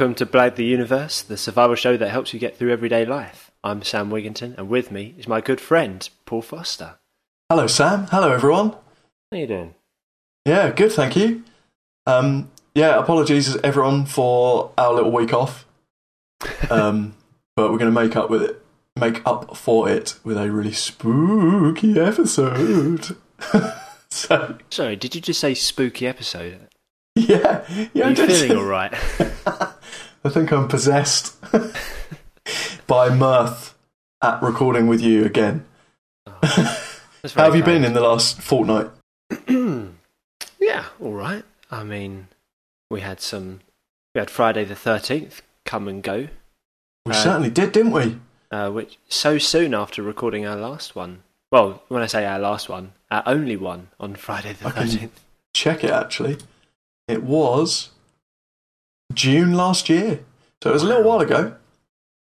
Welcome to Blag the Universe, the survival show that helps you get through everyday life. I'm Sam Wigginton, and with me is my good friend, Paul Foster. Hello, Sam. Hello, everyone. How are you doing? Yeah, good, thank you. Um, yeah, apologies everyone for our little week off. Um, but we're going to make up with it, make up for it with a really spooky episode. so Sorry, did you just say spooky episode? yeah, yeah, Are you feeling all right? I think I'm possessed by mirth at recording with you again. That's How have you been in the last fortnight? yeah, all right. I mean, we had some. We had Friday the Thirteenth come and go, We Uh, certainly did, didn't we? uh, which so soon after recording our last one. Well, when I say our last one, our only one on Friday the Thirteenth. check it actually. It was June last year. So it was a little while ago.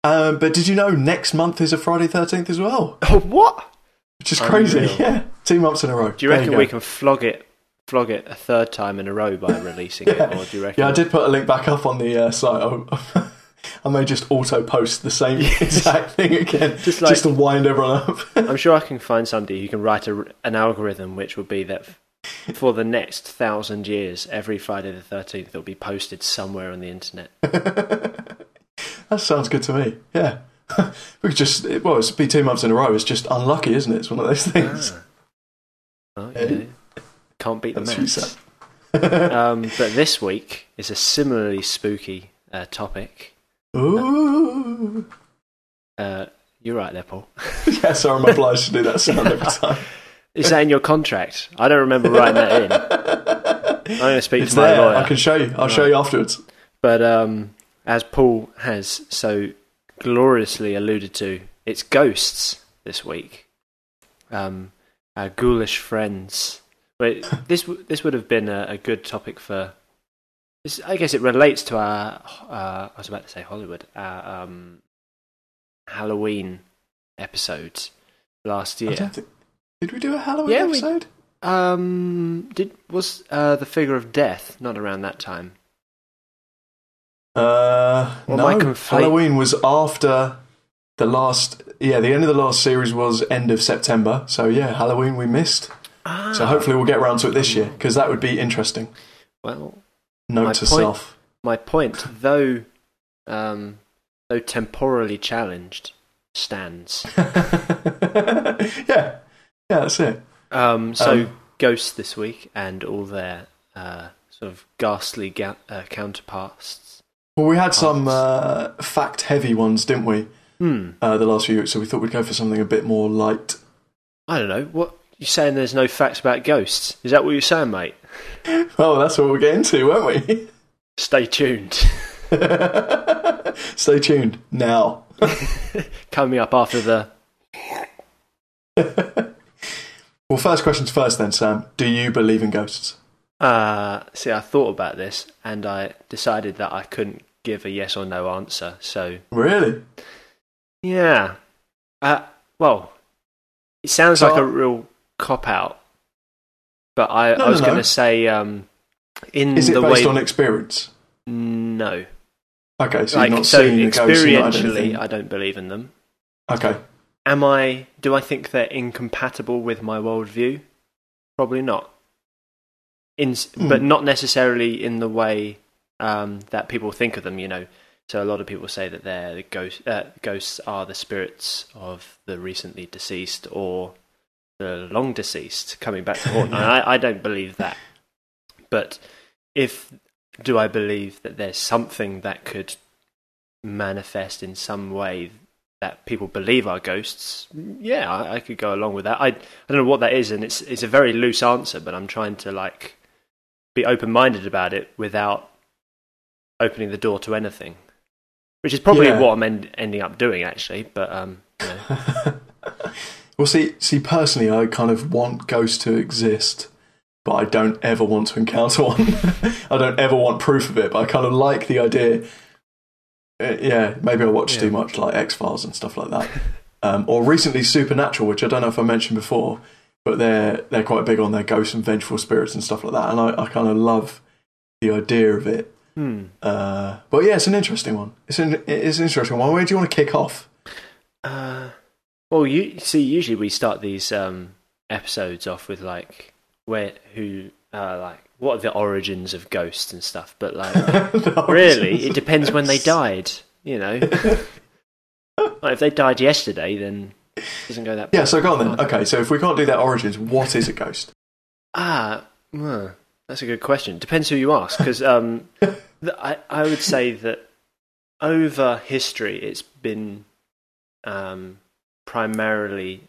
Um, but did you know next month is a Friday 13th as well? Oh, what? Which is crazy. Unreal. Yeah. Two months in a row. Do you There reckon go. we can flog it, flog it a third time in a row by releasing Yeah. it, or do you reckon? Yeah, I did put a link back up on the uh, site. I, I may just auto post the same exact thing again Just like- to wind everyone up. I'm sure I can find somebody who can write a, an algorithm which would be that f- for the next thousand years, every Friday the thirteenth, it'll be posted somewhere on the internet. that sounds good to me. Yeah. we could just, well, it's be two months in a row. It's just unlucky, isn't it? It's one of those things. Ah. You know, can't beat the maths. Um, but this week is a similarly spooky uh, topic. Ooh. Uh, you're right there, Paul. Yes, I'm obliged to do that sound every time. Is that in your contract? I don't remember writing that in. I'm going to speak It's to my there. lawyer. I can show you. I'll show you afterwards. But um, as Paul has so gloriously alluded to, it's ghosts this week. Um, our ghoulish friends. Wait, this this would have been a, a good topic for. This, I guess it relates to our. Uh, I was about to say Hollywood. Our um, Halloween episodes last I year. don't think, did we do a Halloween Yeah, we- episode? Um, did was uh, the figure of death not around that time? Uh, Or no. Halloween was after the last. Yeah, the end of the last series was end of September. So yeah, Halloween we missed. Ah, So hopefully we'll get around to it this year because that would be interesting. well, Note My to point- self. my point, though, um, though temporally challenged, stands. yeah, yeah, that's it. Um, so Um, ghosts this week and all their uh, sort of ghastly ga- uh, counterparts. Well, we had some uh, fact-heavy ones, didn't we? Hmm. Uh, the last few weeks, so we thought we'd go for something a bit more light. I don't know. What you saying? There's no facts about ghosts? Is that what you're saying, mate? Oh, that's what we're getting to, weren't we? Stay tuned. Stay tuned now. Coming up after the. Well, first questions first, then, Sam. Do you believe in ghosts? Uh, see, I thought about this and I decided that I couldn't give a yes or no answer. So Really? Yeah. Uh, well, it sounds So like a real cop out, but I, No, I was no, going no. to say um, in Is it the based way on experience? no, Okay, so like you're not so seeing the ghosts. experientially. I don't believe in them. Okay. Am I? Do I think they're incompatible with my worldview? Probably not. In, s Hmm. but not necessarily in the way um, that people think of them. You know, so a lot of people say that they're the ghost, uh, ghosts are the spirits of the recently deceased or the long deceased coming back to haunt. And I, I don't believe that. But if do I believe that there's something that could manifest in some way that people believe are ghosts? Yeah, I, I could go along with that. I I don't know what that is, and it's it's a very loose answer, but I'm trying to like be open minded about it without opening the door to anything, which is probably Yeah. what I'm end, ending up doing actually. But um, you know. well, see, see, personally, I kind of want ghosts to exist, but I don't ever want to encounter one. I don't ever want proof of it, but I kind of like the idea. Uh, yeah, maybe I watch Yeah. too much like X Files and stuff like that, um, or recently Supernatural, which I don't know if I mentioned before, but they're they're quite big on their ghosts and vengeful spirits and stuff like that, and I, I kind of love the idea of it. Hmm. Uh, but yeah, it's an interesting one. It's an it's an interesting one. Where do you want to kick off? Uh, well, you see, usually we start these um, episodes off with like where who uh, like what are the origins of ghosts and stuff. But like, really, it depends when they died. You know, like, if they died yesterday, then it doesn't go that. Yeah, so go on then. Okay, so if we can't do that origins, what is a ghost? Ah, that's a good question. Depends who you ask, because um, I I would say that over history, it's been um, primarily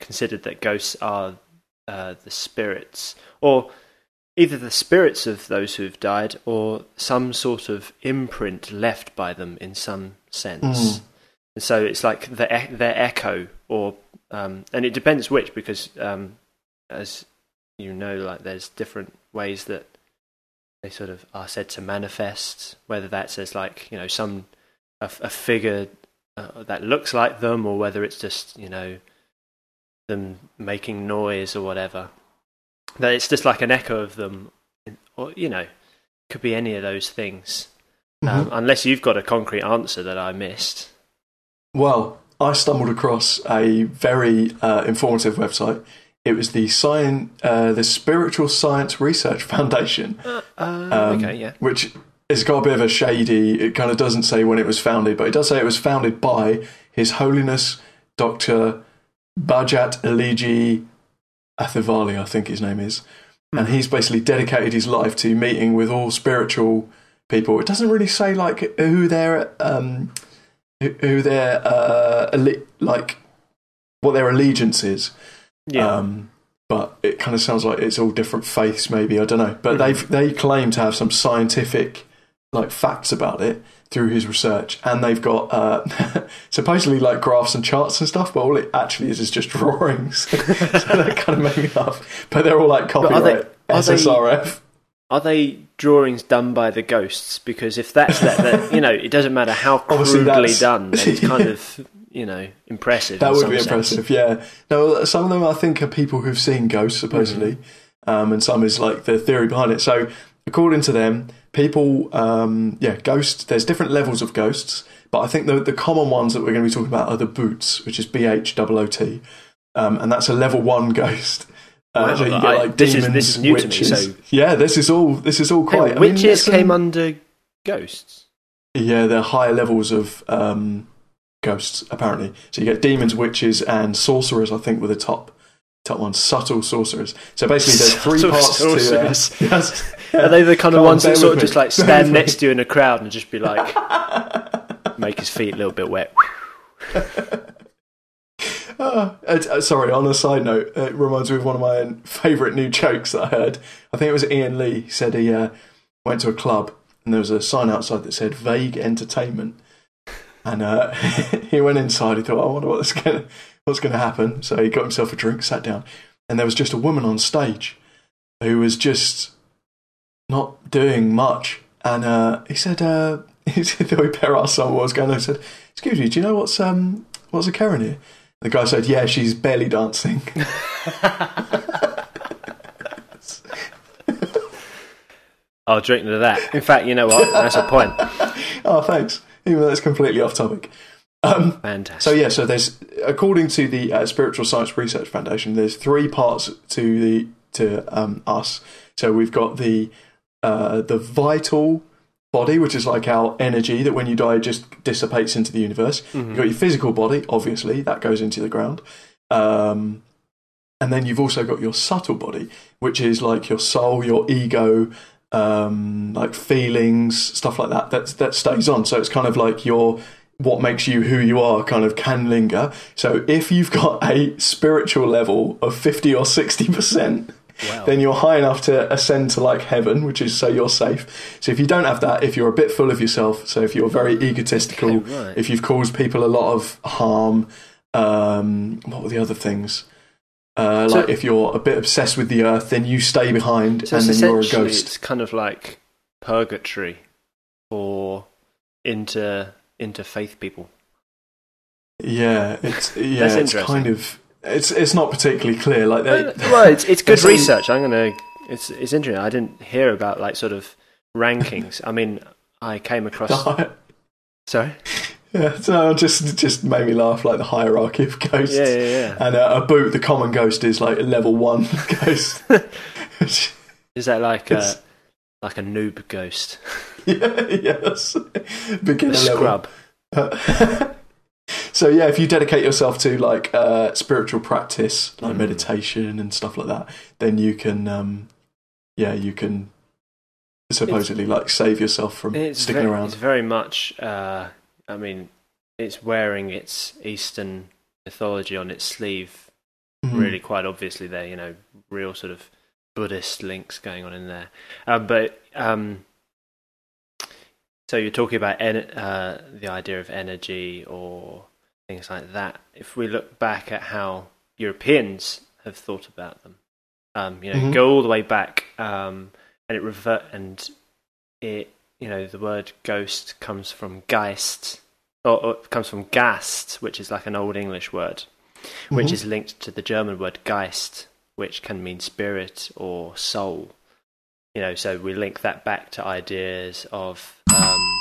considered that ghosts are uh, the spirits, or either the spirits of those who've died, or some sort of imprint left by them in some sense. Mm. And so it's like the, their echo, or um, and it depends which, because um, as you know, like there's different ways that they sort of are said to manifest. Whether that's as like you know some a, a figure uh, that looks like them, or whether it's just you know them making noise or whatever. That it's just like an echo of them, or you know, could be any of those things. Um, Mhm. unless you've got a concrete answer that I missed. Well, I stumbled across a very uh, informative website. It was the science, uh, the Spiritual Science Research Foundation, Uh, um, okay, yeah. which has got a bit of a shady. It kind of doesn't say when it was founded, but it does say it was founded by His Holiness Doctor Bajat Aliji Athavale, I think his name is, and he's basically dedicated his life to meeting with all spiritual people. It doesn't really say like who their um, who, their uh, alle- like what their allegiance is. Yeah. Um, but it kind of sounds like it's all different faiths, maybe I don't know. But Mhm. they've they claim to have some scientific like facts about it through his research, and they've got uh, supposedly like graphs and charts and stuff. But all it actually is is just drawings. so that kind of made me laugh. But they're all like are they- copyright are they- Are they drawings done by the ghosts? Because if that's that, you know, it doesn't matter how crudely done. It's kind of you know impressive. That would be sense. impressive, yeah. No, some of them I think are people who've seen ghosts, supposedly, Mm-hmm. um, and some is like the theory behind it. So, according to them, people, um, yeah, ghosts. There's different levels of ghosts, but I think the the common ones that we're going to be talking about are the bhoots, which is B H O O T, um, and that's a level one ghost. Uh, Wow, so you get I- like this is- demons, this is new to me, witches. so- Yeah, this is all. This is all quite. on, I mean, witches came under ghosts. yeah, they're higher levels of um, ghosts apparently. So you get demons, witches, and sorcerers. I think were the top top ones. Subtle sorcerers. So basically, there's three Subtle parts sorcerers. to. Uh, yes. Are they the kind of on, ones that sort of just like stand next to you in a crowd and just be like, make his feet a little bit wet? Uh, uh, sorry, on a side note, it reminds me of one of my favourite new jokes that I heard. I think it was Ian Lee. He said he uh, went to a club and there was a sign outside that said vague entertainment. And uh, he went inside. He thought, I wonder what what's going to what's going to happen. So he got himself a drink, sat down, and there was just a woman on stage who was just not doing much. And uh, he said, uh, he said, better ask someone what was going. He said, "Excuse me, do you know what's um what's occurring here?" The guy said, "Yeah, she's belly dancing." I'll drink to that. In fact, you know what? That's a point. oh, thanks. Even though it's completely off topic. Um, Fantastic. so yeah, so there's according to the uh, Spiritual Science Research Foundation, there's three parts to the to um, us. So we've got the uh, the vital body, which is like our energy that when you die just dissipates into the universe. Mhm. You've got your physical body, obviously, that goes into the ground. Um, and then you've also got your subtle body, which is like your soul, your ego, um, like feelings, stuff like that. That that stays on. So it's kind of like your what makes you who you are kind of can linger. So if you've got a spiritual level of fifty or sixty percent, Wow. then you're high enough to ascend to like heaven, which is so you're safe. So if you don't have that, if you're a bit full of yourself, so if you're very egotistical, Okay, right. if you've caused people a lot of harm, um, what were the other things? Uh, So- like if you're a bit obsessed with the earth, then you stay behind So and then you're a ghost. it's kind of like purgatory for inter interfaith people. Yeah, it's yeah, it's kind of it's it's not particularly clear. Like they, well, it's it's good research. I'm gonna. It's it's interesting. I didn't hear about like sort of rankings. I mean, I came across. Sorry. yeah, so just just made me laugh like the hierarchy of ghosts. Yeah, yeah, yeah. And uh, a bhoot, the common ghost is like a level one ghost. Is that like a like a noob ghost? Yeah, yes. Beginner level. scrub. so yeah, if you dedicate yourself to like uh, spiritual practice, like Mm. meditation and stuff like that, then you can, um, yeah, you can supposedly like save yourself from It's sticking ve- around. It's very much. Uh, I mean, it's wearing its Eastern mythology on its sleeve. Mhm. Really, quite obviously, there. You know, real sort of Buddhist links going on in there. Uh, but um, so you're talking about uh, the idea of energy or things like that. If we look back at how Europeans have thought about them, um, you know, Mhm. go all the way back, um, and it revert and it, you know, the word ghost comes from Geist, or, or comes from Gast, which is like an old English word, which Mhm. is linked to the German word Geist, which can mean spirit or soul. You know, so we link that back to ideas of um,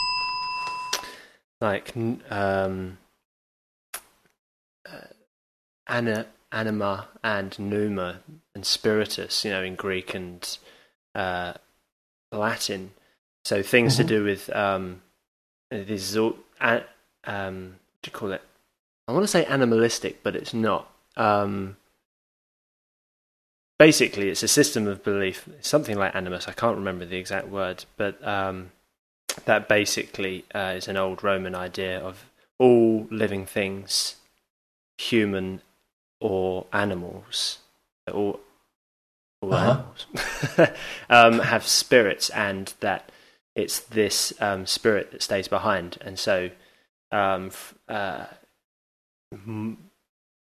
like um, uh, ana, anima and pneuma and spiritus. You know, in Greek and uh, Latin. So things to Mhm. do with um, this is all a- um, what do you call it? I want to say animalistic, but it's not. Um, basically, it's a system of belief, something like animus. I can't remember the exact word, but um, that basically uh, is an old Roman idea of all living things, human or animals, all, all Uh-huh. animals, um, have spirits, and that it's this um, spirit that stays behind. And so, um, f- uh, m-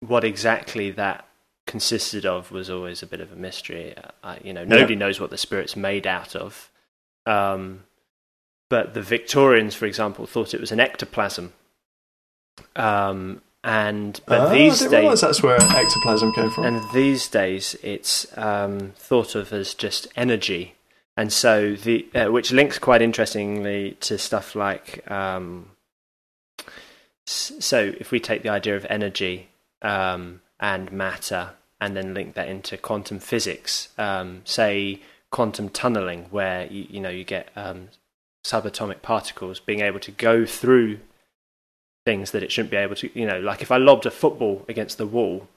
what exactly that consisted of was always a bit of a mystery. Uh, you know, nobody knows what the spirit's made out of. Um, but the Victorians, for example, thought it was an ectoplasm. Um, and but Ah, these I didn't days, that's where ectoplasm came from. and these days, it's um, thought of as just energy, and so the uh, which links quite interestingly to stuff like um, so if we take the idea of energy um, and matter and then link that into quantum physics, um, say quantum tunneling, where you, you know you get um, subatomic particles being able to go through things that it shouldn't be able to. You know, like if I lobbed a football against the wall,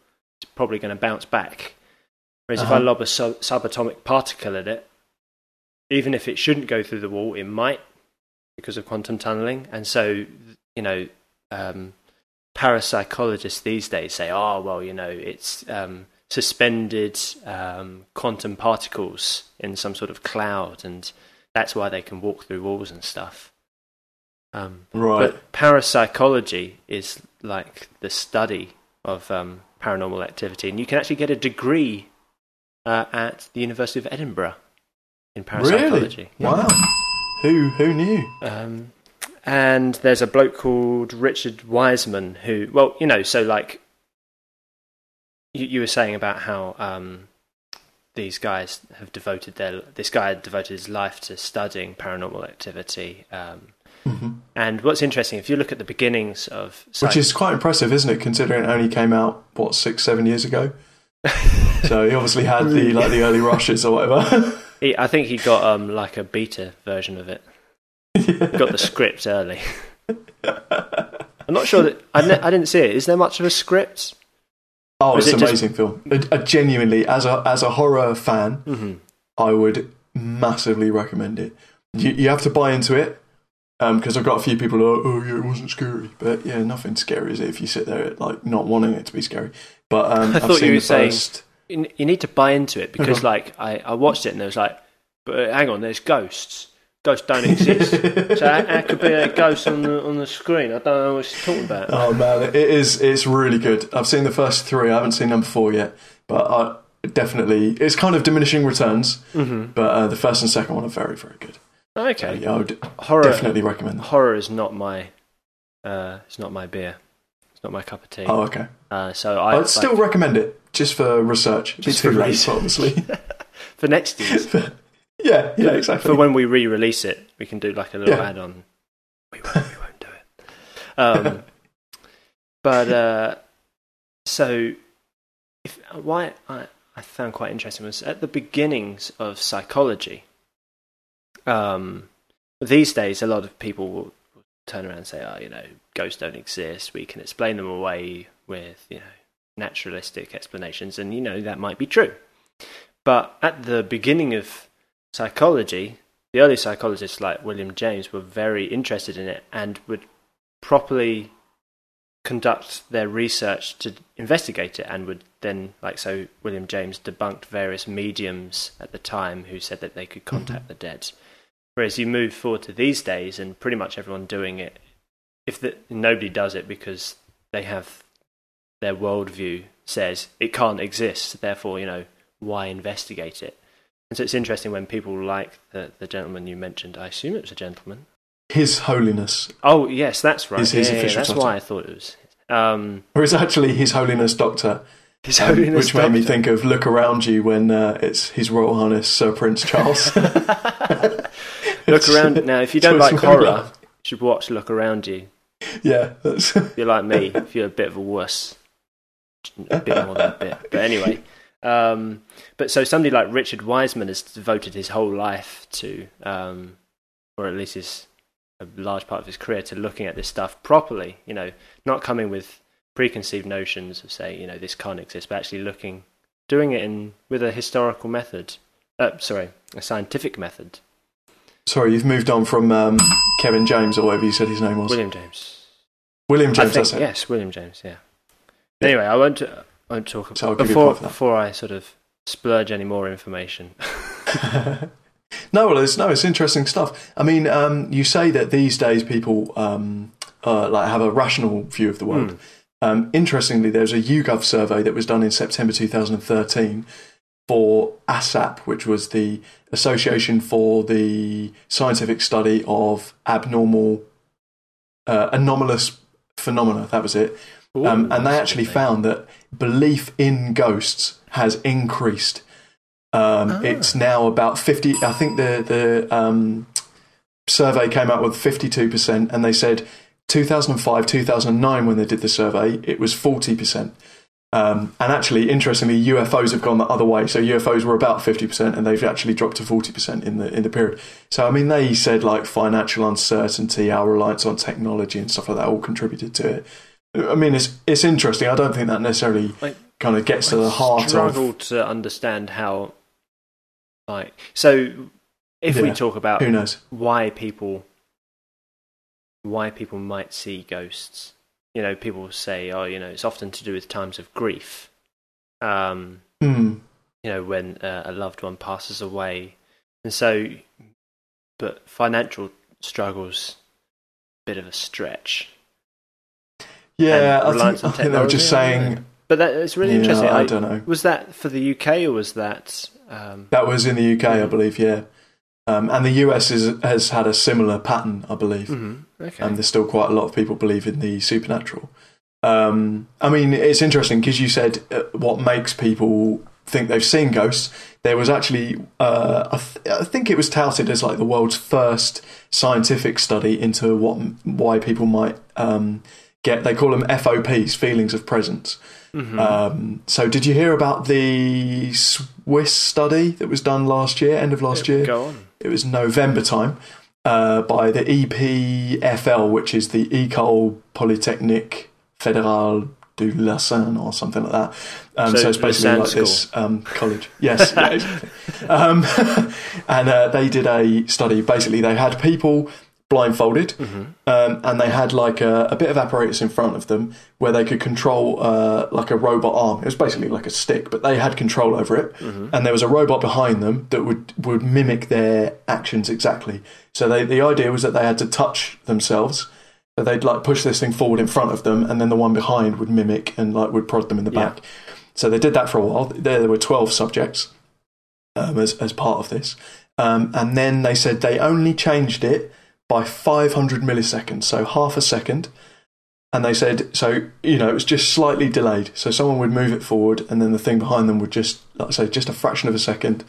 it's probably going to bounce back. Whereas if I Uh-huh. lob a sub- subatomic particle at it, even if it shouldn't go through the wall, it might because of quantum tunneling. And so, you know, um, parapsychologists these days say, oh, well, you know, it's um, suspended um, quantum particles in some sort of cloud, and that's why they can walk through walls and stuff. Um, right. but parapsychology is like the study of um, paranormal activity, and you can actually get a degree uh, at the University of Edinburgh in parapsychology. really? Wow. Who who knew? Um, and there's a bloke called Richard Wiseman who, well, you know, so like you, you were saying about how um, these guys have devoted their this guy had devoted his life to studying paranormal activity. Um, hmm and what's interesting, if you look at the beginnings of Which is quite impressive, isn't it? Considering it only came out what six, seven years ago. so he obviously had the like the early rushes or whatever. He, I think he got um, like a beta version of it. Got the script early. I'm not sure that I, ne- I didn't see it. Is there much of a script? Oh, Was it's it an just- amazing film. A, a genuinely, as a as a horror fan, Mm-hmm. I would massively recommend it. You, you have to buy into it because I've got a few people who are, oh yeah, it wasn't scary, but yeah, nothing scary is it if you sit there like not wanting it to be scary. But um, I I've thought seen you were saying- first. You, need to buy into it because, Okay. like, I, I watched it and there was like, but hang on, there's ghosts. Ghosts don't exist. so how, how could be a ghost on the on the screen? I don't know what she's talking about. Oh man, it is. It's really good. I've seen the first three. I haven't seen number four yet, but I definitely. It's kind of diminishing returns, Mm-hmm. but uh, the first and second one are very, very good. Okay, Yeah, I would horror. definitely recommend them. Horror is not my. Uh, it's not my beer. It's not my cup of tea. Oh, okay. Uh, so I I'd still recommend it just for research. Just for research. obviously. for next year's. yeah, yeah, exactly. For when we re-release it, We can do like a little Yeah. add on. We won't, we won't do it. Um, but uh, so, if why I, I found quite interesting was at the beginnings of psychology. Um, these days, a lot of people will turn around and say, "Oh, you know, ghosts don't exist. We can explain them away with you know naturalistic explanations," and you know that might be true. But at the beginning of psychology, the early psychologists like William James were very interested in it and would properly conduct their research to investigate it and would then like so William James debunked various mediums at the time who said that they could mm-hmm. contact the dead. Whereas you move forward to these days and pretty much everyone doing it if the, nobody does it because they have their worldview says it can't exist therefore you know why investigate it and so it's interesting when people like the, the gentleman you mentioned i assume it was a gentleman His Holiness, Oh yes, that's right. Is his yeah, yeah, that's title. why I thought it was. Um, or it's actually His Holiness Doctor, His um, Holiness which made me think of Look Around You when uh, it's His Royal Highness Sir Prince Charles. Look around now. If you don't like horror, you should watch Look Around You. yeah, that's, If you're like me, if you're a bit of a wuss, a bit more than a bit. But anyway, um, but so somebody like Richard Wiseman has devoted his whole life to, um, or at least his a large part of his career to looking at this stuff properly. You know, not coming with preconceived notions of say, you know, this can't exist, but actually looking, doing it in with a historical method. Uh, sorry, a scientific method. sorry, you've moved on from um, Kevin James or whatever you said his name was. William James. William I James, think yes, William James. Yeah. Anyway, I won't. I won't talk So about you before before I sort of splurge any more information. no, well, it's no, it's interesting stuff. I mean, um, you say that these days people um, uh, like have a rational view of the world. Hmm. Um, interestingly, there's a YouGov survey that was done in September 2013 for ASAP, which was the Association for the Scientific Study of Abnormal, uh, Anomalous Phenomena. That was it. Um, and they actually found that belief in ghosts has increased. Um, Ah. It's now about 50. I think the, the um, survey came out with 52%, and they said 2005, 2009, when they did the survey, it was 40%. Um, and actually, interestingly, UFOs have gone the other way. So UFOs were about 50%, and they've actually dropped to 40% in the in the period. So I mean, they said like financial uncertainty, our reliance on technology, and stuff like that all contributed to it. I mean, it's it's interesting. I don't think that necessarily I- kind of gets to the heart struggle of to understand how, like, so if we talk about who knows. why people, why people might see ghosts, you know, people say, oh, you know, it's often to do with times of grief. Um, Hmm. you know, when uh, a loved one passes away, and so, but financial struggles, bit of a stretch. Yeah, And I reliance think, on I think they were just technology, I don't saying. But that it's really yeah, interesting. I I- don't know. was that for the UK or was that? Um, That was in the UK, I Mhm. believe. Yeah, um, and the US is, has had a similar pattern, I believe. mhm, okay. and there's still quite a lot of people believe in the supernatural. Um, I mean, it's interesting because you said uh, what makes people think they've seen ghosts. There was actually, uh, I, th- I think it was touted as like the world's first scientific study into what why people might um, get. They call them FOPs, feelings of presence. Mhm. Um, so, did you hear about the Swiss study that was done last year, end of last year? Go on. it was November time uh, by the EPFL, which is the École Polytechnique Fédérale du Lausanne or something like that. Um, So so, it's basically Lausanne like this um, college. Yes. yeah, um, and uh, they did a study. Basically, they had people blindfolded hmm um, and they had like a, a bit of apparatus in front of them where they could control uh, like a robot arm. It was basically like a stick, but they had control over it. hmm And there was a robot behind them that would, would mimic their actions exactly. So they, the idea was that they had to touch themselves. So they'd like push this thing forward in front of them, and then the one behind would mimic and like would prod them in the Yeah. back. So they did that for a while. There, there were twelve subjects um, as as part of this, um, and then they said they only changed it by 500 milliseconds, so half a second. And they said, so, you know, it was just slightly delayed. So someone would move it forward and then the thing behind them would just, like I say, just a fraction of a second.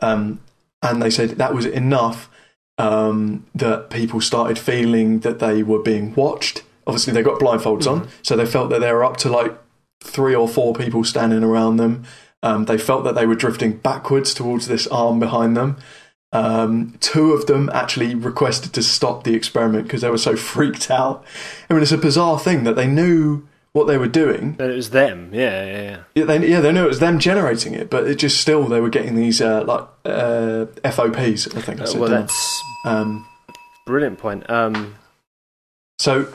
Um, and they said that was enough um, that people started feeling that they were being watched. Obviously, they got blindfolds on, so they felt that they were up to like three or four people standing around them. Um, they felt that they were drifting backwards towards this arm behind them. Um, two of them actually requested to stop the experiment because they were so freaked out. I mean, it's a bizarre thing that they knew what they were doing. It was them. Yeah, yeah, yeah. Yeah, they, yeah, they knew it was them generating it, but it just still they were getting these uh, like uh, FOPs. I think I Uh, said. well, that's Um, brilliant point. Um, so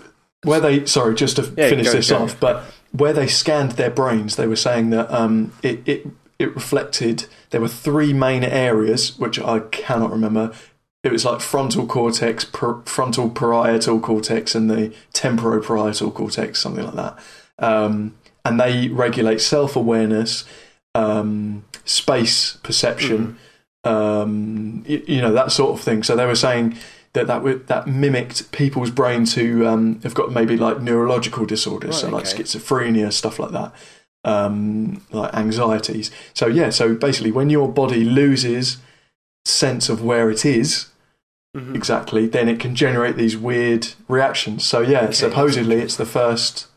where they sorry, just to Yeah, finish go- this go. off, but where they scanned their brains, they were saying that um, it, it it reflected there were three main areas which I cannot remember. It was like frontal cortex, per, frontal parietal cortex, and the temporoparietal cortex, something like that. Um, and they regulate self awareness, um, space perception, um, you, you know that sort of thing. So they were saying that that that mimicked people's brains who um, have got maybe like neurological disorders, so like okay. schizophrenia, stuff like that, um, like anxieties. So yeah, so basically, when your body loses sense of where it is mhm. exactly, then it can generate these weird reactions. So yeah, Okay, supposedly it's the first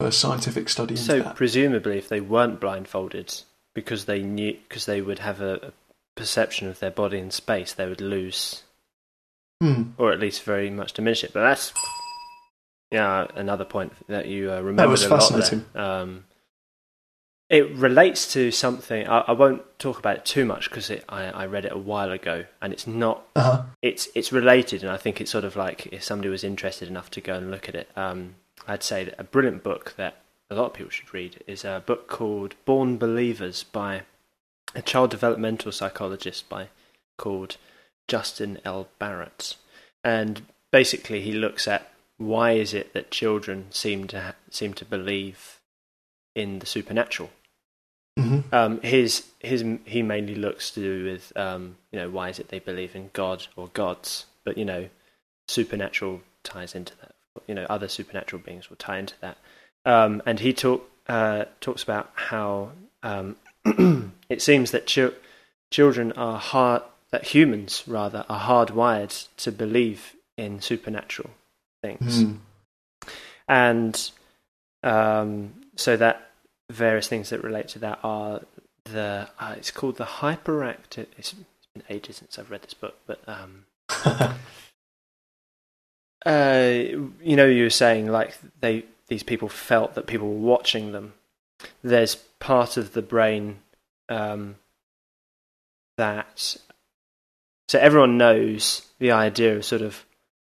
first scientific study So that. presumably, if they weren't blindfolded, because they knew, because they would have a, a perception of their body in space, they would lose, Hmm. or at least very much diminish it. But that's yeah, another point that you uh, remember. was a lot fascinating. Um, it relates to something. I, I won't talk about it too much because I, I read it a while ago, and it's not Uh-huh. it's it's related, and I think it's sort of like if somebody was interested enough to go and look at it, um, I'd say that a brilliant book that a lot of people should read is a book called Born Believers by a child developmental psychologist by called Justin L. Barrett, and basically he looks at why is it that children seem to ha- seem to believe in the supernatural hmm um, his his he mainly looks to do with um, you know why is it they believe in God or gods, but you know supernatural ties into that. You know other supernatural beings will tie into that. Um, and he talk uh, talks about how um, it seems that chil- children are hard that humans rather are hardwired to believe in supernatural things Hmm. and um, so that various things that relate to that are the uh, it's called the hyperactive. It's, it's been ages since I've read this book, but um, uh, you know, you were saying like they these people felt that people were watching them. There's part of the brain um, that so everyone knows the idea of sort of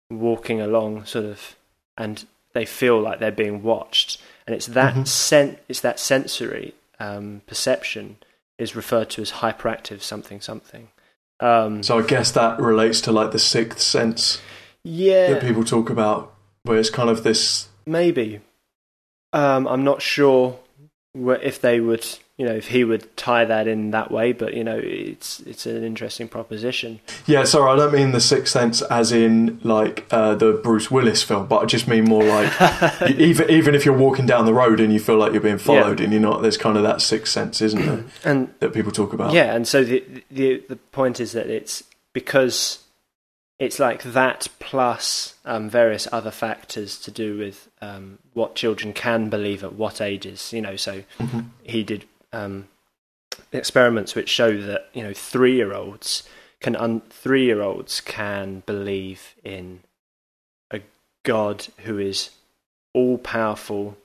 walking along, sort of, and they feel like they're being watched, and it's that Mhm. sen- it's that sensory um, perception is referred to as hyperactive something something. Um, So I guess that relates to like the sixth sense yeah, that people talk about, where it's kind of this. Maybe. Um, I'm not sure if they would, you know, if he would tie that in that way, but you know, it's it's an interesting proposition. Yeah, sorry, I don't mean the sixth sense as in like uh, the Bruce Willis film, but I just mean more like even even if you're walking down the road and you feel like you're being followed and you're not, there's kind of that sixth sense, isn't there, and that people talk about? yeah, and so the the the point is that it's because it's like that plus um, various other factors to do with um, what children can believe at what ages. You know, so Mhm. he did um, experiments which show that you know three year olds can un- three year olds can believe in a god who is all powerful,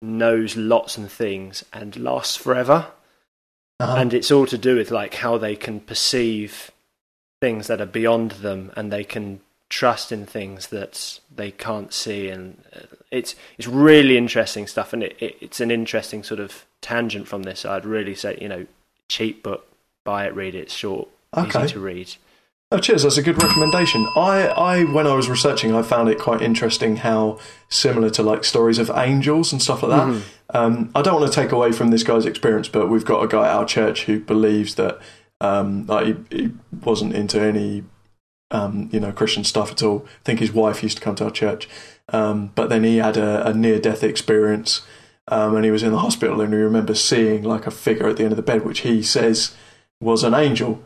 knows lots and things, and lasts forever. Uh-huh. And it's all to do with like how they can perceive things that are beyond them, and they can trust in things that they can't see, and uh, it's it's really interesting stuff, and it, it, it's an interesting sort of tangent from this. I'd really say you know cheap book, buy it, read it. It's short, Okay. easy to read. Oh, cheers! That's a good recommendation. I, I, when I was researching, I found it quite interesting how similar to like stories of angels and stuff like that. Mhm. Um, I don't want to take away from this guy's experience, but we've got a guy at our church who believes that um, like he, he wasn't into any um, you know Christian stuff at all. I think his wife used to come to our church, um, but then he had a, a near death experience, um, and he was in the hospital, and he remembers seeing like a figure at the end of the bed, which he says was an angel.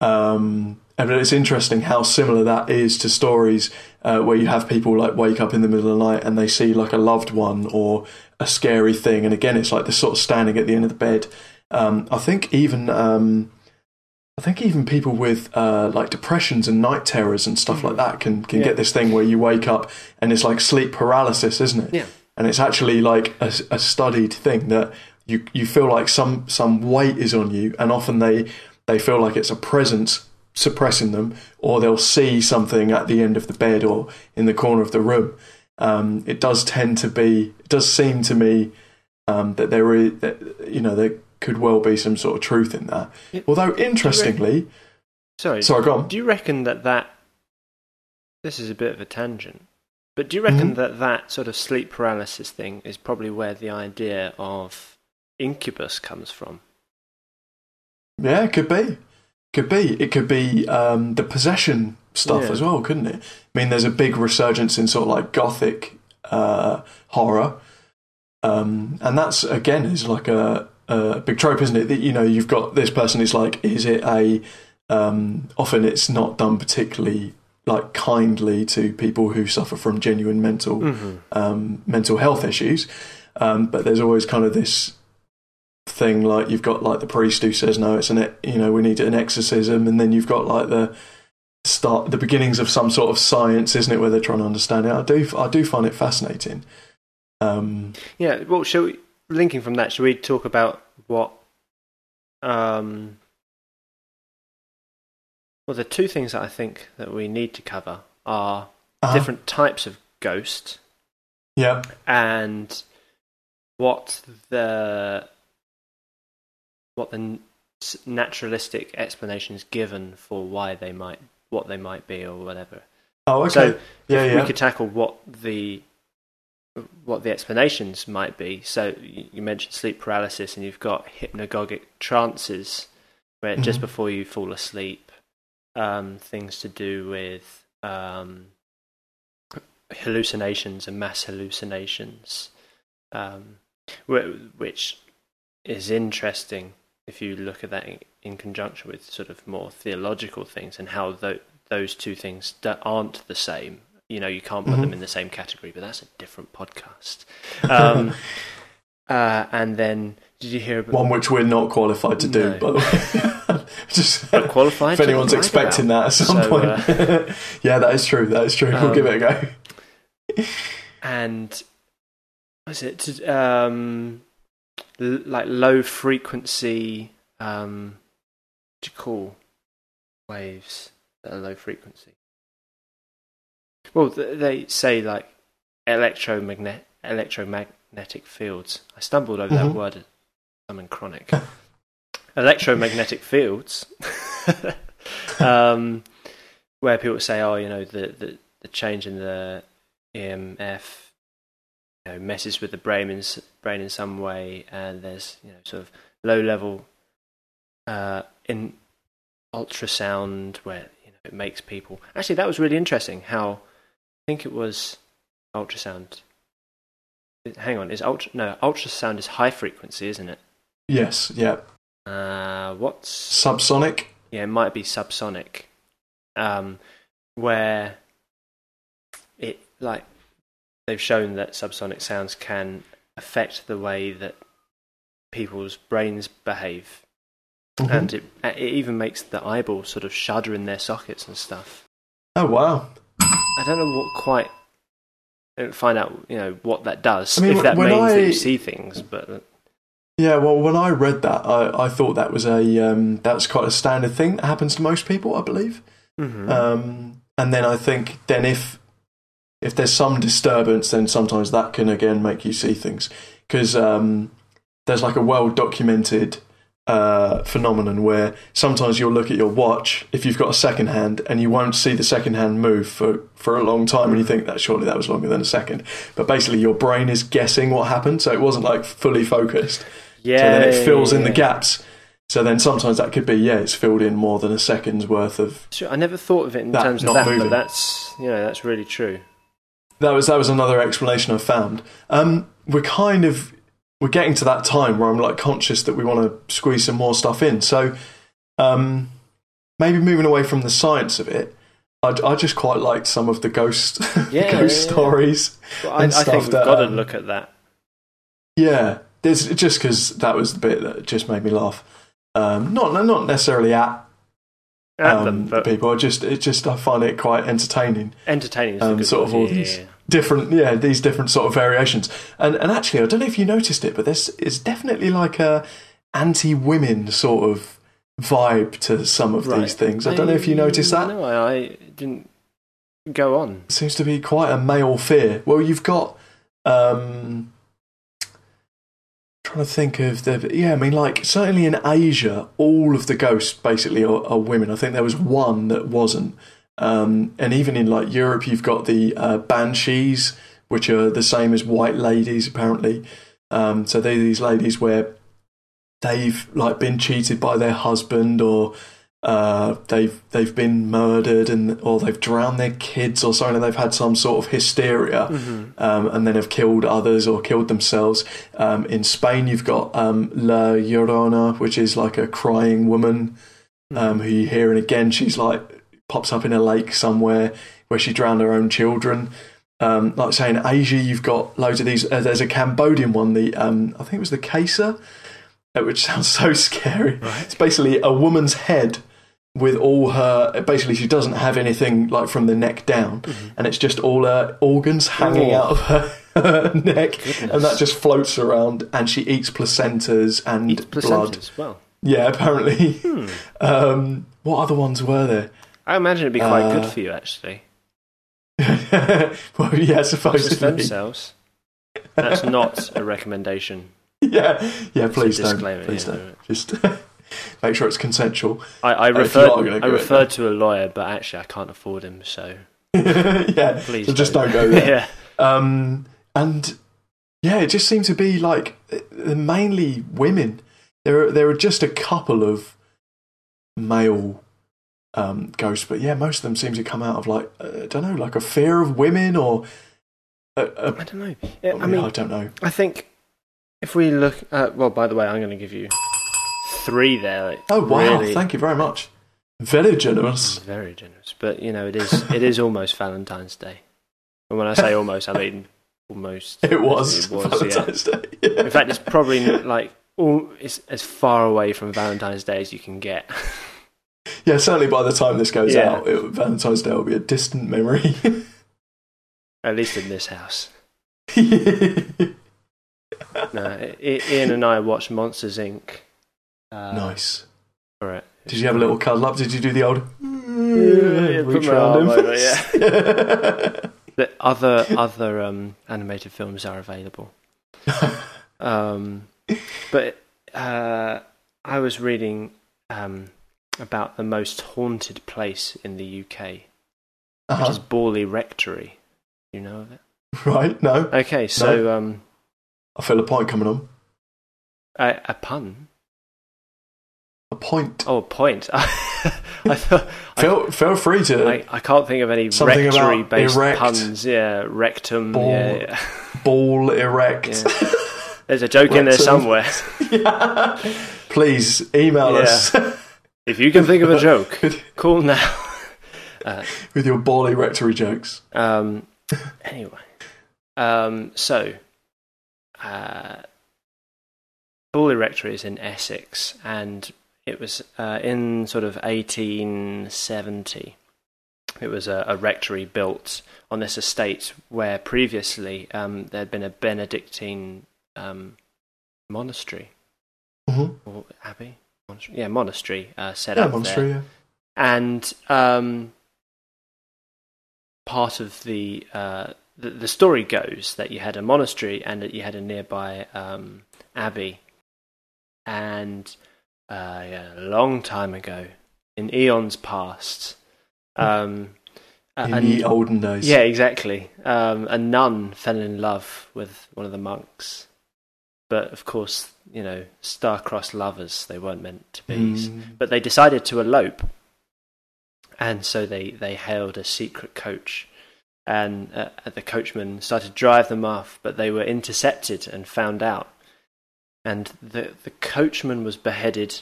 Um, And it's interesting how similar that is to stories uh, where you have people like wake up in the middle of the night and they see like a loved one or a scary thing. And again, it's like they're sort of standing at the end of the bed. Um, I think even um, I think even people with uh, like depressions and night terrors and stuff like that can can Yeah. get this thing where you wake up and it's like sleep paralysis, isn't it? Yeah. And it's actually like a, a studied thing that you you feel like some some weight is on you, and often they they feel like it's a presence suppressing them, or they'll see something at the end of the bed or in the corner of the room. Um, it does tend to be. It does seem to me um, that there is, that, you know, there could well be some sort of truth in that. Yeah. Although interestingly, Sorry. sorry, go on. Do you reckon that that this is a bit of a tangent, but do you reckon Mhm. that that sort of sleep paralysis thing is probably where the idea of incubus comes from? Yeah, it could be. Could be. It could be um, the possession stuff Yeah. as well, couldn't it? I mean, there's a big resurgence in sort of like gothic uh, horror, um, and that's again is like a, a big trope, isn't it? That you know you've got this person is like, is it a? Um, often it's not done particularly like kindly to people who suffer from genuine mental Mm-hmm. um, mental health issues. Um, but there's always kind of this thing like you've got like the priest who says no, it's an you know we need an exorcism, and then you've got like the start the beginnings of some sort of science, isn't it, where they're trying to understand it. I do I do find it fascinating. Um, Yeah. Well, shall we linking from that? Shall we talk about what? Um, well, the two things that I think that we need to cover are uh-huh. different types of ghost yeah, and what the what the naturalistic explanation is given for why they might what they might be or whatever. oh okay, So yeah, yeah, we could tackle what the what the explanations might be. So you mentioned sleep paralysis, and you've got hypnagogic trances, where just Mhm. before you fall asleep, um, things to do with um, hallucinations and mass hallucinations, um, which is interesting if you look at that in, conjunction with sort of more theological things and how tho- those two things d- aren't the same. You know, you can't put them Mhm. in the same category, but that's a different podcast. Um, uh, and then, did you hear about one which we're not qualified to do, No. by the way. Just qualified if anyone's expecting about. that at some So, point. uh, yeah, that is true. That is true. we'll Um, give it a go. and was it um, l- like low frequency? Um, what do you call waves that are low frequency? Well, th- they say like electromagnet electromagnetic fields. I stumbled over Mhm. that word. I'm in chronic. electromagnetic fields, um, where people say, "Oh, you know, the, the the change in the EMF, you know, messes with the brain in brain in some way, and there's you know sort of low level uh, in ultrasound where you know it makes people actually that was really interesting. How I think it was ultrasound. Hang on, is ultra no ultrasound is high frequency, isn't it? Yes, yeah. Uh, what's Subsonic. yeah, it might be subsonic, um, where it like they've shown that subsonic sounds can affect the way that people's brains behave, Mhm. and it it even makes the eyeballs sort of shudder in their sockets and stuff. oh wow. I don't know what quite. I Find out, you know, what that does. I mean, if that means that you see things, but Yeah, well, when I read that, I, I thought that was a um, that's quite a standard thing that happens to most people, I believe. Mhm. Um, and then I think then if if there's some disturbance, then sometimes that can again make you see things because um, there's like a well documented uh, phenomenon where sometimes you'll look at your watch if you've got a second hand and you won't see the second hand move for, for a long time and you think that surely that was longer than a second but basically your brain is guessing what happened so it wasn't like fully focused yeah, so then it fills in the gaps so then sometimes that could be yeah it's filled in more than a second's worth of Sure, I never thought of it in terms of that, moving. but that's you know that's really true. That was that was another explanation I found. Um, we're kind of we're getting to that time where I'm like conscious that we want to squeeze some more stuff in. So, um, maybe moving away from the science of it, I, I just quite liked some of the ghost Yeah, ghost yeah, stories. Well, I, I and think stuff we've that, got to um, look at that. Yeah, there's just because that was the bit that just made me laugh. Um, not not necessarily at At um, them, people. I just it just I find it quite entertaining. entertaining um, sort of all yeah, these- yeah. Different, yeah, these different sort of variations. And and actually, I don't know if you noticed it, but this is definitely like a anti-women sort of vibe to some of Right. these things. I don't know if you noticed that. No, I, I didn't go on. seems to be quite a male fear. Well, you've got um trying to think of the yeah, I mean like certainly in Asia all of the ghosts basically are, are women. I think there was one that wasn't. Um and even in like Europe you've got the uh, banshees which are the same as white ladies apparently. Um so they're these ladies where they've like been cheated by their husband or uh, they've they've been murdered and or they've drowned their kids or something and they've had some sort of hysteria um, and then have killed others or killed themselves. Um, in Spain, you've got um, La Llorona, which is like a crying woman um, who you hear, and again, she's like pops up in a lake somewhere where she drowned her own children. Um, like say, in Asia, you've got loads of these. Uh, there's a Cambodian one, the um, I think it was the Kesa, uh, which sounds so scary. It's basically a woman's head with all her. Basically, she doesn't have anything like from the neck down, and it's just all her organs hanging Oh. out of her, her neck, and that just floats around. And she eats placentas and Eats blood. placenta as well. Yeah, apparently. Hmm. Um, what other ones were there? I imagine it'd be quite Uh, good for you, actually. well, yeah, of stem supposedly. cells. That's not a recommendation. Yeah, yeah. Please don't. Please yeah, don't. Just make sure it's consensual. I, I referred, gonna I it, referred to a lawyer, but actually I can't afford him, so yeah, please so just don't go there. yeah. Um, and yeah, it just seemed to be like uh, mainly women. There, are, there are just a couple of male um, ghosts, but yeah, most of them seem to come out of like uh, I don't know, like a fear of women or. A, I don't know. Yeah, I mean, I don't know. I think if we look at, well, by the way, I'm going to give you three there. like, Oh wow! really- Thank you very much. Very generous. Very generous, but you know, it is it is almost Valentine's Day, and when I say almost, I mean almost. It was, It was, yeah. Valentine's Day. Yeah. In fact, it's probably like all it's as far away from Valentine's Day as you can get. yeah, certainly by the time this goes Yeah. out, it, Valentine's Day will be a distant memory. At least in this house. No, Ian and I watched Monsters Inc. Uh, nice. All right. Did you have a little cuddle up? Did you do the old Yeah, put reach around over, yeah. The other other um, animated films are available. Um, but uh, I was reading um, about the most haunted place in the UK, which Uh-huh. is Borley Rectory. You know of it? Right? No, Okay, so um, I feel a point coming on. a, a pun. A point. Oh, a point. I thought I, Feel feel free to I, I can't think of any Something about rectory-based erect. puns. Yeah, rectum. Ball. Yeah, yeah. ball erect. There's a joke in there somewhere. Yeah. Please email Yeah. us If you can think of a joke, call now. Uh, with your ball erectory jokes. um, anyway, um, so uh, Borley Rectory is in Essex, and it was uh, in sort of 1870. It was a, a rectory built on this estate where previously um, there had been a Benedictine um, monastery Mhm. or abbey, monastery? yeah, monastery uh, set Yeah, up there. Yeah. and um, part of the, uh, the the story goes that you had a monastery and that you had a nearby um, abbey, and uh, yeah, a long time ago, in eons past, um, In a- the olden days. yeah, exactly. Um, a nun fell in love with one of the monks, but of course, you know, star-crossed lovers they weren't meant to be. Mm. But they decided to elope, and so they they hailed a secret coach, and uh, the coachman started to drive them off, but they were intercepted and found out, and the the coachman was beheaded.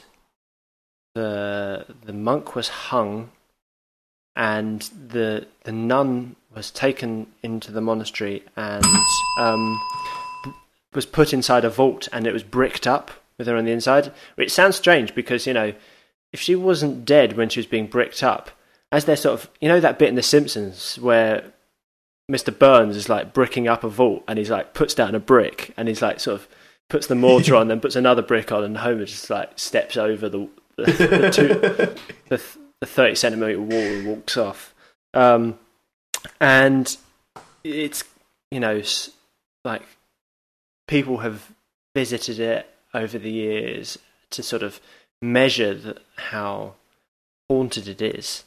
the the monk was hung, and the the nun was taken into the monastery and um, was put inside a vault, and it was bricked up with her on the inside. It sounds strange because you know, if she wasn't dead when she was being bricked up, as they're sort of you know that bit in The Simpsons where Mr. Burns is like bricking up a vault, and he's like puts down a brick, and he's like sort of puts the mortar on, then puts another brick on, and Homer just like steps over the the, the, two, the, the thirty centimeter wall and walks off. Um, and it's you know like people have visited it over the years to sort of measure the, how haunted it is.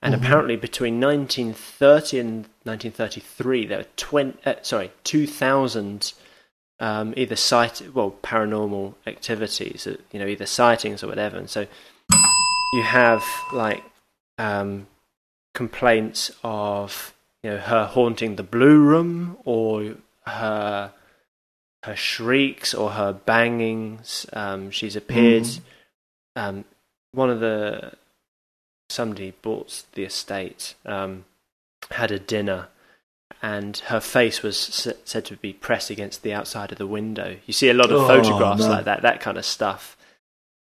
And Mhm. apparently, between 1930 and 1933, there were 20, uh, sorry, 2,000 um, either sight, well, paranormal activities, uh, you know, either sightings or whatever. And so you have like um, complaints of you know her haunting the blue room or her her shrieks or her bangings. Um, she's appeared. Um, one of the somebody bought the estate um, had a dinner. And her face was said to be pressed against the outside of the window. You see a lot of Oh, photographs man. like that, that kind of stuff.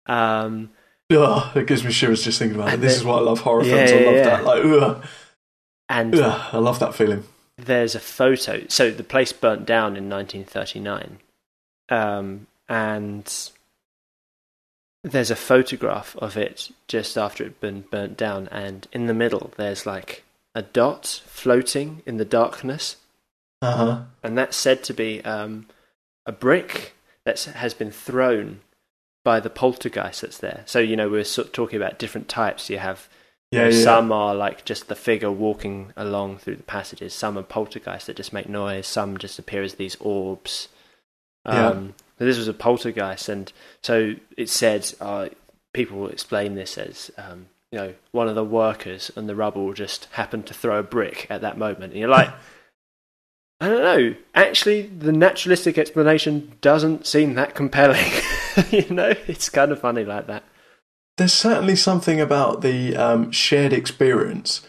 Um, Ugh, it gives me shivers just thinking about it. This the- is why I love horror Yeah, films. I love yeah. that. Like, ugh, and ugh, I love that feeling. there's a photo. So the place burnt down in 1939, um, and there's a photograph of it just after it had been burnt down, and in the middle there's like a dot floating in the darkness, Uh huh. and that's said to be um, a brick that has been thrown by the poltergeist that's there. So you know we're sort of talking about different types. You have Yeah, yeah. some are like just the figure walking along through the passages. Some are poltergeists that just make noise. Some just appear as these orbs. Yeah. Um, so this was a poltergeist, and so it said uh, people explain this as um, you know one of the workers and the rubble just happened to throw a brick at that moment, and you're like. I don't know. Actually, the naturalistic explanation doesn't seem that compelling. you know, it's kind of funny like that. There's certainly something about the um, shared experience.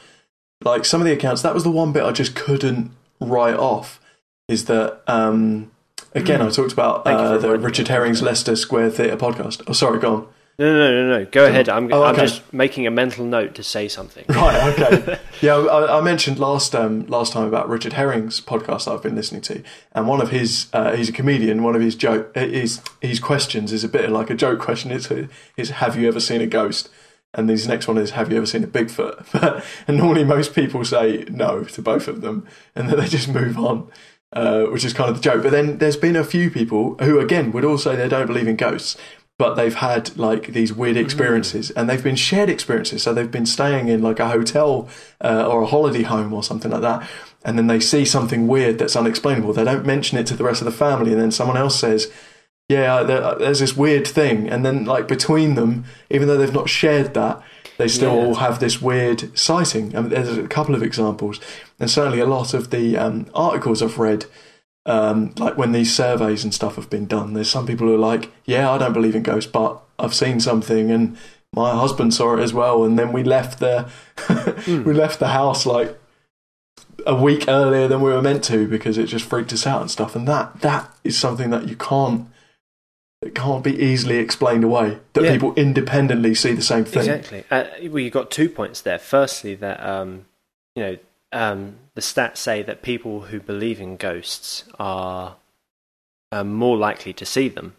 Like some of the accounts, that was the one bit I just couldn't write off. Is that um, again? Mm. I talked about uh, the. Richard Herring's Leicester Square Theatre podcast. Oh, sorry, go on. No, no, no, no. Go ahead. I'm, Oh, I'm just making a mental note to say something. Right, okay. yeah, I, I mentioned last um, last time about Richard Herring's podcast that I've been listening to, and one of his uh, he's a comedian. One of his joke his his questions is a bit like a joke question. It's is Have you ever seen a ghost? And his next one is Have you ever seen a Bigfoot? and normally most people say no to both of them, and then they just move on. Uh, which is kind of the joke. But then there's been a few people who, again, would all say they don't believe in ghosts, but they've had like these weird experiences and they've been shared experiences. So they've been staying in like a hotel uh, or a holiday home or something like that. And then they see something weird that's unexplainable. They don't mention it to the rest of the family. And then someone else says, yeah, there, there's this weird thing. And then like between them, even though they've not shared that, they still Yeah. all have this weird sighting. I mean, there's a couple of examples. And certainly a lot of the um, articles I've read um, like when these surveys and stuff have been done, there's some people who are like, yeah, I don't believe in ghosts, but I've seen something and my husband saw it as well. And then we left the, we left the house like a week earlier than we were meant to because it just freaked us out and stuff. And that, that is something that you can't, it can't be easily explained away that Yeah. people independently see the same thing. Exactly. Uh, well, you got two points there. Firstly, that um, you know um, the stats say that people who believe in ghosts are um, more likely to see them.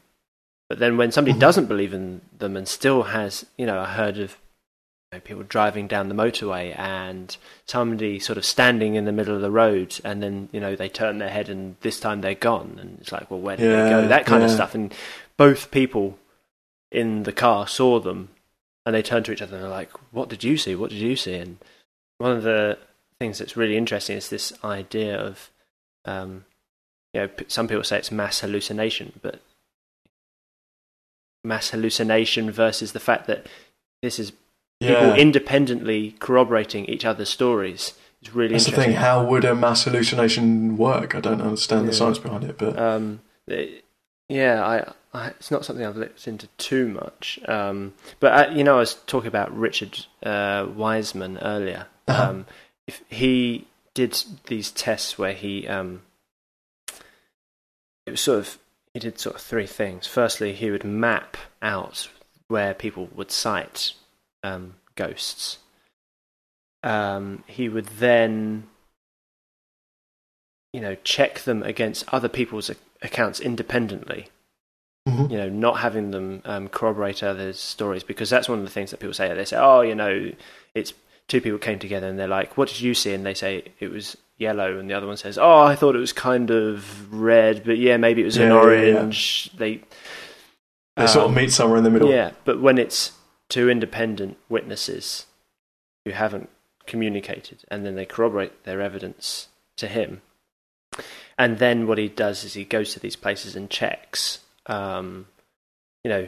But then when somebody Mhm. doesn't believe in them and still has, you know, I heard of you know, people driving down the motorway and somebody sort of standing in the middle of the road and then, you know, they turn their head and this time they're gone. And it's like, well, where did they go? That kind of stuff. And both people in the car saw them and they turned to each other and they're like, "What did you see? What did you see?" And one of the things that's really interesting is this idea of, um, you know, some people say it's mass hallucination, but mass hallucination versus the fact that this is people independently corroborating each other's stories is really That's the interesting. thing. How would a mass hallucination work? I don't understand the science behind it, but um, it- Yeah, I, I, it's not something I've looked into too much. Um, but uh, you know, I was talking about Richard uh, Wiseman earlier. Uh-huh. Um, he did these tests where he, um, it was sort of he did sort of three things. Firstly, he would map out where people would sight um, ghosts. Um, he would then, you know, check them against other people's ac- accounts independently Mhm. you know, not having them um, corroborate others' stories because that's one of the things that people say. They say, "Oh, you know, it's two people came together and they're like, what did you see?" And they say it was yellow, and the other one says, "Oh, I thought it was kind of red, but yeah, maybe it was an Yeah, yeah, yeah. orange." They They sort of um, meet somewhere in the middle. yeah, but when it's two independent witnesses who haven't communicated and then they corroborate their evidence to him, and then what he does is he goes to these places and checks, um, you know,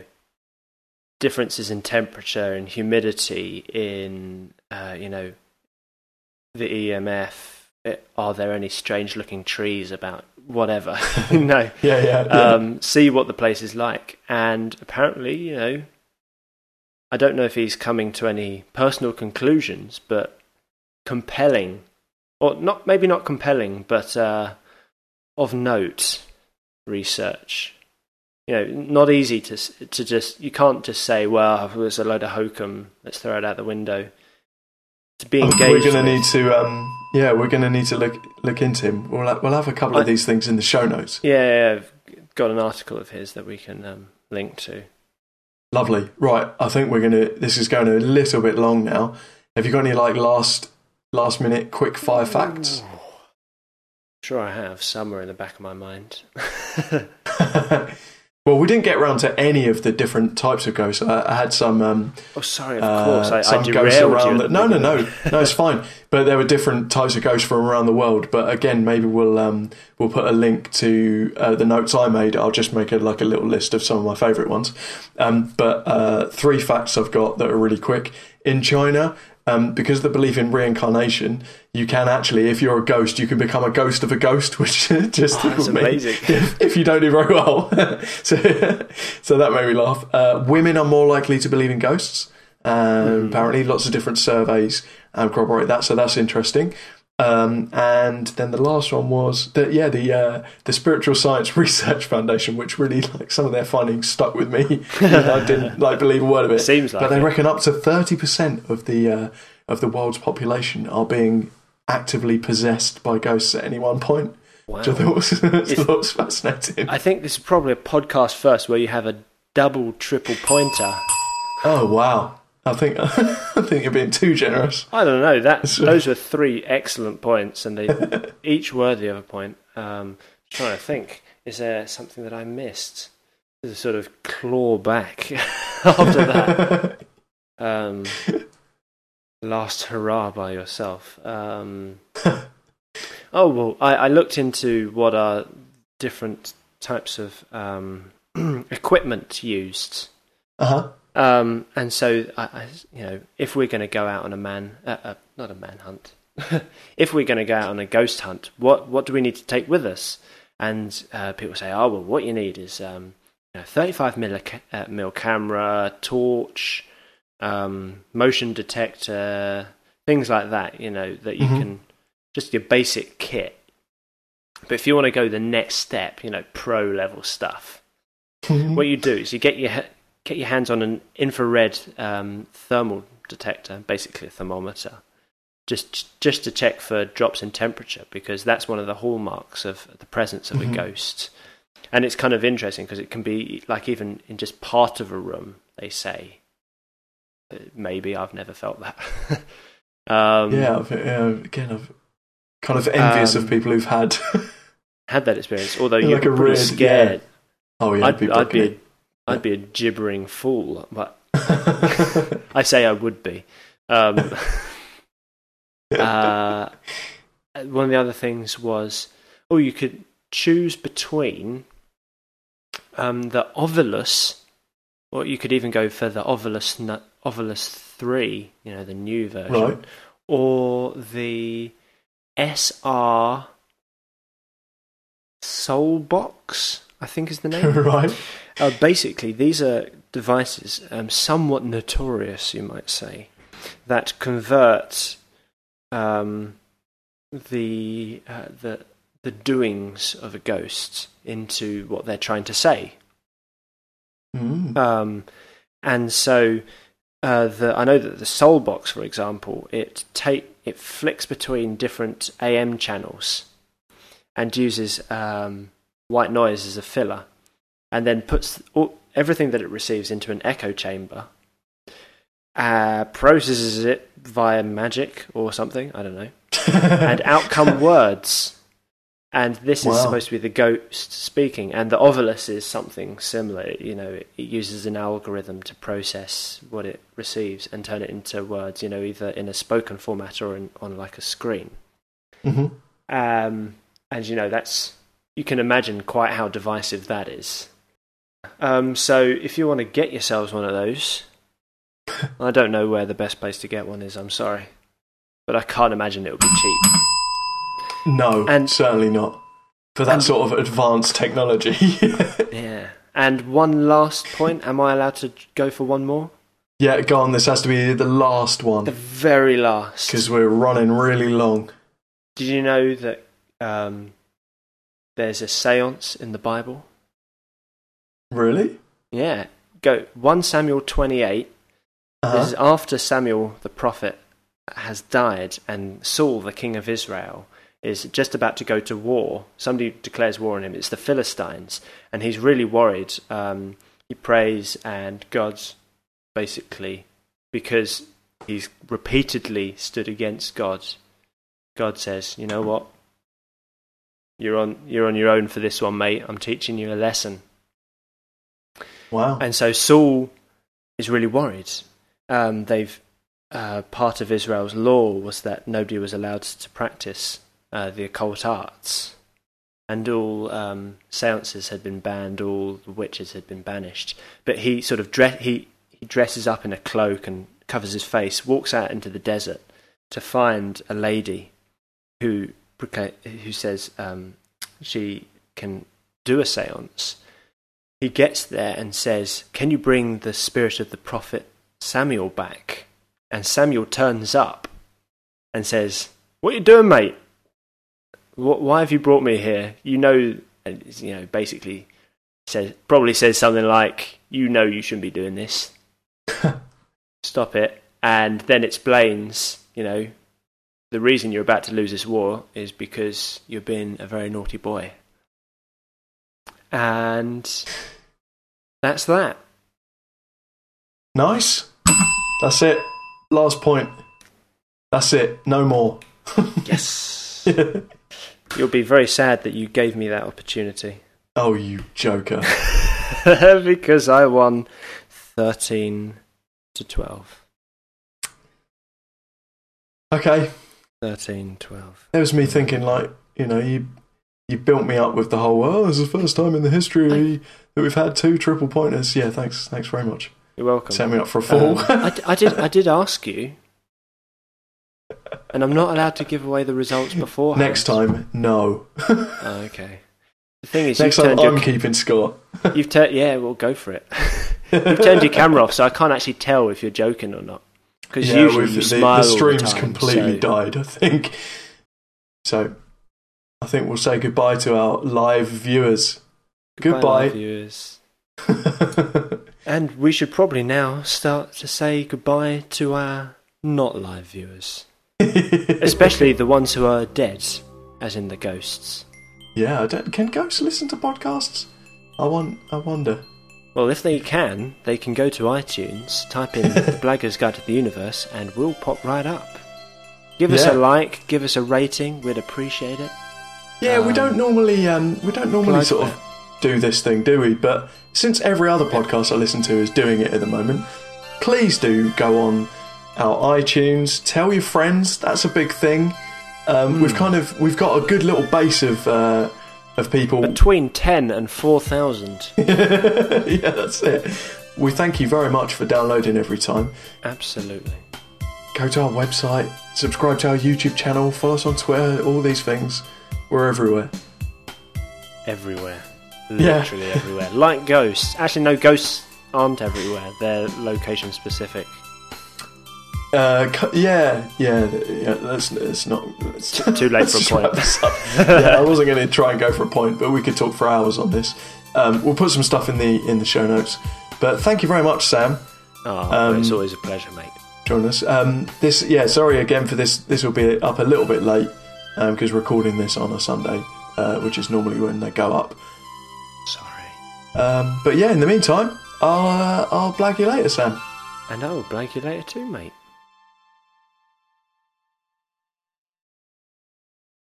differences in temperature and humidity in, uh, you know, the EMF. It, are there any strange looking trees about whatever? no yeah, yeah. yeah. um, see what the place is like. And apparently, you know, I don't know if he's coming to any personal conclusions, but compelling, or not maybe not compelling, but uh, of note research. You know, not easy to to just you can't just say, well, there's a load of hokum, let's throw it out the window. To be engaged, we're going to need to, um, yeah, we're going to need to look look into him. We'll we'll have a couple I- of these things in the show notes. Yeah, yeah, I've got an article of his that we can um, link to. Lovely. Right, I think we're going to. This is going a little bit long now. Have you got any like last last minute quick fire facts? Sure, I have somewhere in the back of my mind. well, we didn't get around to any of the different types of ghosts. I, I had some. Um, oh, sorry, of uh, course. I, I some derailed ghosts around. at The, the no, no, no, no. It's fine. But there were different types of ghosts from around the world. But again, maybe we'll um, we'll put a link to uh, the notes I made. I'll just make a, like a little list of some of my favourite ones. Um, but uh, three facts I've got that are really quick. In China, um, because of the belief in reincarnation, you can actually, if you're a ghost, you can become a ghost of a ghost, which just Oh, amazing. if, if you don't do very well. so, so that made me laugh. Uh, women are more likely to believe in ghosts. Um, Apparently, lots of different surveys um, corroborate that, so that's interesting. Um, and then the last one was that yeah, the uh, the Spiritual Science Research Foundation, which really like some of their findings stuck with me. I didn't like believe a word of it. Seems like but they it. reckon up to thirty percent of the uh, of the world's population are being actively possessed by ghosts at any one point. Wow. Which I thought was, thought was fascinating. I think this is probably a podcast first where you have a double, triple pointer. Oh wow! I think I think you're being too generous. I don't know. That those were three excellent points, and they each worthy of a point. Um, trying to think, is there something that I missed? To sort of claw back after that. Um, last hurrah by yourself. Um, oh well, I, I looked into what are different types of um, equipment used. Uh huh. Um, and so, I, I, you know, if we're going to go out on a man, uh, uh, not a manhunt, if we're going to go out on a ghost hunt, what what do we need to take with us? And uh, people say, oh well, what you need is um, you know, 35 mil, uh, mil camera, torch, um, motion detector, things like that. You know that you Mhm. can just your basic kit. But if you want to go the next step, you know, pro level stuff, what you do is you get your get your hands on an infrared um, thermal detector, basically a thermometer, just just to check for drops in temperature because that's one of the hallmarks of the presence of Mhm. a ghost. And it's kind of interesting because it can be like even in just part of a room. They say maybe I've never felt that. um, yeah, I've, yeah. Again, I'm kind of envious Um, of people who've had. had that experience. Although you're a pretty red- scared, oh yeah, I'd, I'd be a, I'd be a gibbering fool, but I say I would be. Um, uh, one of the other things was, oh, you could choose between um, the Ovilus, or you could even go for the Ovilus, nu- Ovilus 3, you know, the new version, Right. or the SR Soul Box. I think is the name. right. Uh, basically, these are devices, um, somewhat notorious, you might say, that convert um, the uh, the the doings of a ghost into what they're trying to say. Mm. Um, and so uh, the I know that the Soul Box, for example, it take it flicks between different AM channels and uses um, white noise as a filler, and then puts all, everything that it receives into an echo chamber, uh, processes it via magic or something. I don't know, and out come words. And this Wow. is supposed to be the ghost speaking, and the Ovilus is something similar. You know, it, it uses an algorithm to process what it receives and turn it into words. You know, either in a spoken format or in, on like a screen. hmm Um, and you know, that's you can imagine quite how divisive that is. Um, so if you want to get yourselves one of those, I don't know where the best place to get one is. I'm sorry, but I can't imagine it would be cheap. No, And- certainly not. For that sort of advanced technology. Yeah. And one last point. Am I allowed to go for one more? yeah, go on. This has to be the last one. The very last. because we're running really long. Did you know that um, there's a séance in the Bible? Really? Yeah. Go 1 Samuel 28. Uh-huh. This is after Samuel the prophet has died and Saul, the king of Israel, is just about to go to war. Somebody declares war on him. It's the Philistines. And he's really worried. Um, he prays, and God's basically, because he's repeatedly stood against God, God says, You know what? You're on, you're on your own for this one, mate. I'm teaching you a lesson. Wow. And so Saul is really worried. Um, they've uh, part of Israel's law was that nobody was allowed to practice uh, the occult arts, and all um, seances had been banned. All the witches had been banished. But he sort of dre- he he dresses up in a cloak and covers his face, walks out into the desert to find a lady who who says um, she can do a séance. He gets there and says, "Can you bring the spirit of the prophet Samuel back?" And Samuel turns up and says, "What are you doing, mate? Wh- Why have you brought me here? You know, and you know, basically says probably says something like, "You know, you shouldn't be doing this. Stop it." And then explains, you know, the reason you're about to lose this war is because you've been a very naughty boy. And that's that. Nice. That's it. Last point. That's it. No more. Yes. You'll be very sad that you gave me that opportunity. oh, you joker. because I won 13 to 12. Okay. 13 12. It was me thinking, like, you know, you you built me up with the whole, oh, this is the first time in the history that we've had two triple pointers. Yeah, thanks. Thanks very much. You're welcome. Set me up for a fall. Um, I, I did. I did ask you, and I'm not allowed to give away the results before. Next time, no. Oh, okay. The thing is, Next time, I'm your, keeping score. you've turned. Yeah, well, go for it. you've turned your camera off, so I can't actually tell if you're joking or not. Because yeah, usually you the, smile the all stream's time, completely so- died, I think. So, I think we'll say goodbye to our live viewers. Goodbye. live viewers. And we should probably now start to say goodbye to our not live viewers, especially the ones who are dead, as in the ghosts. yeah, I don't, can ghosts listen to podcasts? I want. I wonder. Well, if they can, they can go to iTunes, type in the Blaggers Guide to the Universe, and we'll pop right up. Give us a like, give us a rating, we'd appreciate it. Yeah, we Um, don't normally. Um, we don't normally sort of do this thing, do we? But since every other podcast I listen to is doing it at the moment, please do go on our iTunes. Tell your friends. That's a big thing. Um, Hmm. We've kind of we've got a good little base of uh, of people. Between 10 and 4,000. yeah, that's it. We thank you very much for downloading every time. Absolutely. Go to our website, subscribe to our YouTube channel, follow us on Twitter, all these things. We're everywhere. Everywhere. Yeah. literally everywhere, like ghosts. Actually, no, ghosts aren't everywhere. They're location specific. Uh, yeah, yeah, yeah. Let's, let's not. Too late for a point. yeah, I wasn't going to try and go for a point, but we could talk for hours on this. Um, we'll put some stuff in the in the show notes. But thank you very much, Sam. Oh, Um, it's always a pleasure, mate. join us. Um, this, yeah, sorry again for this. This will be up a little bit late because recording this on a Sunday, uh, which is normally when they go up. Sorry. Um, but yeah, in the meantime, I'll uh, I'll blag you later, Sam. And I'll blag you later too, mate.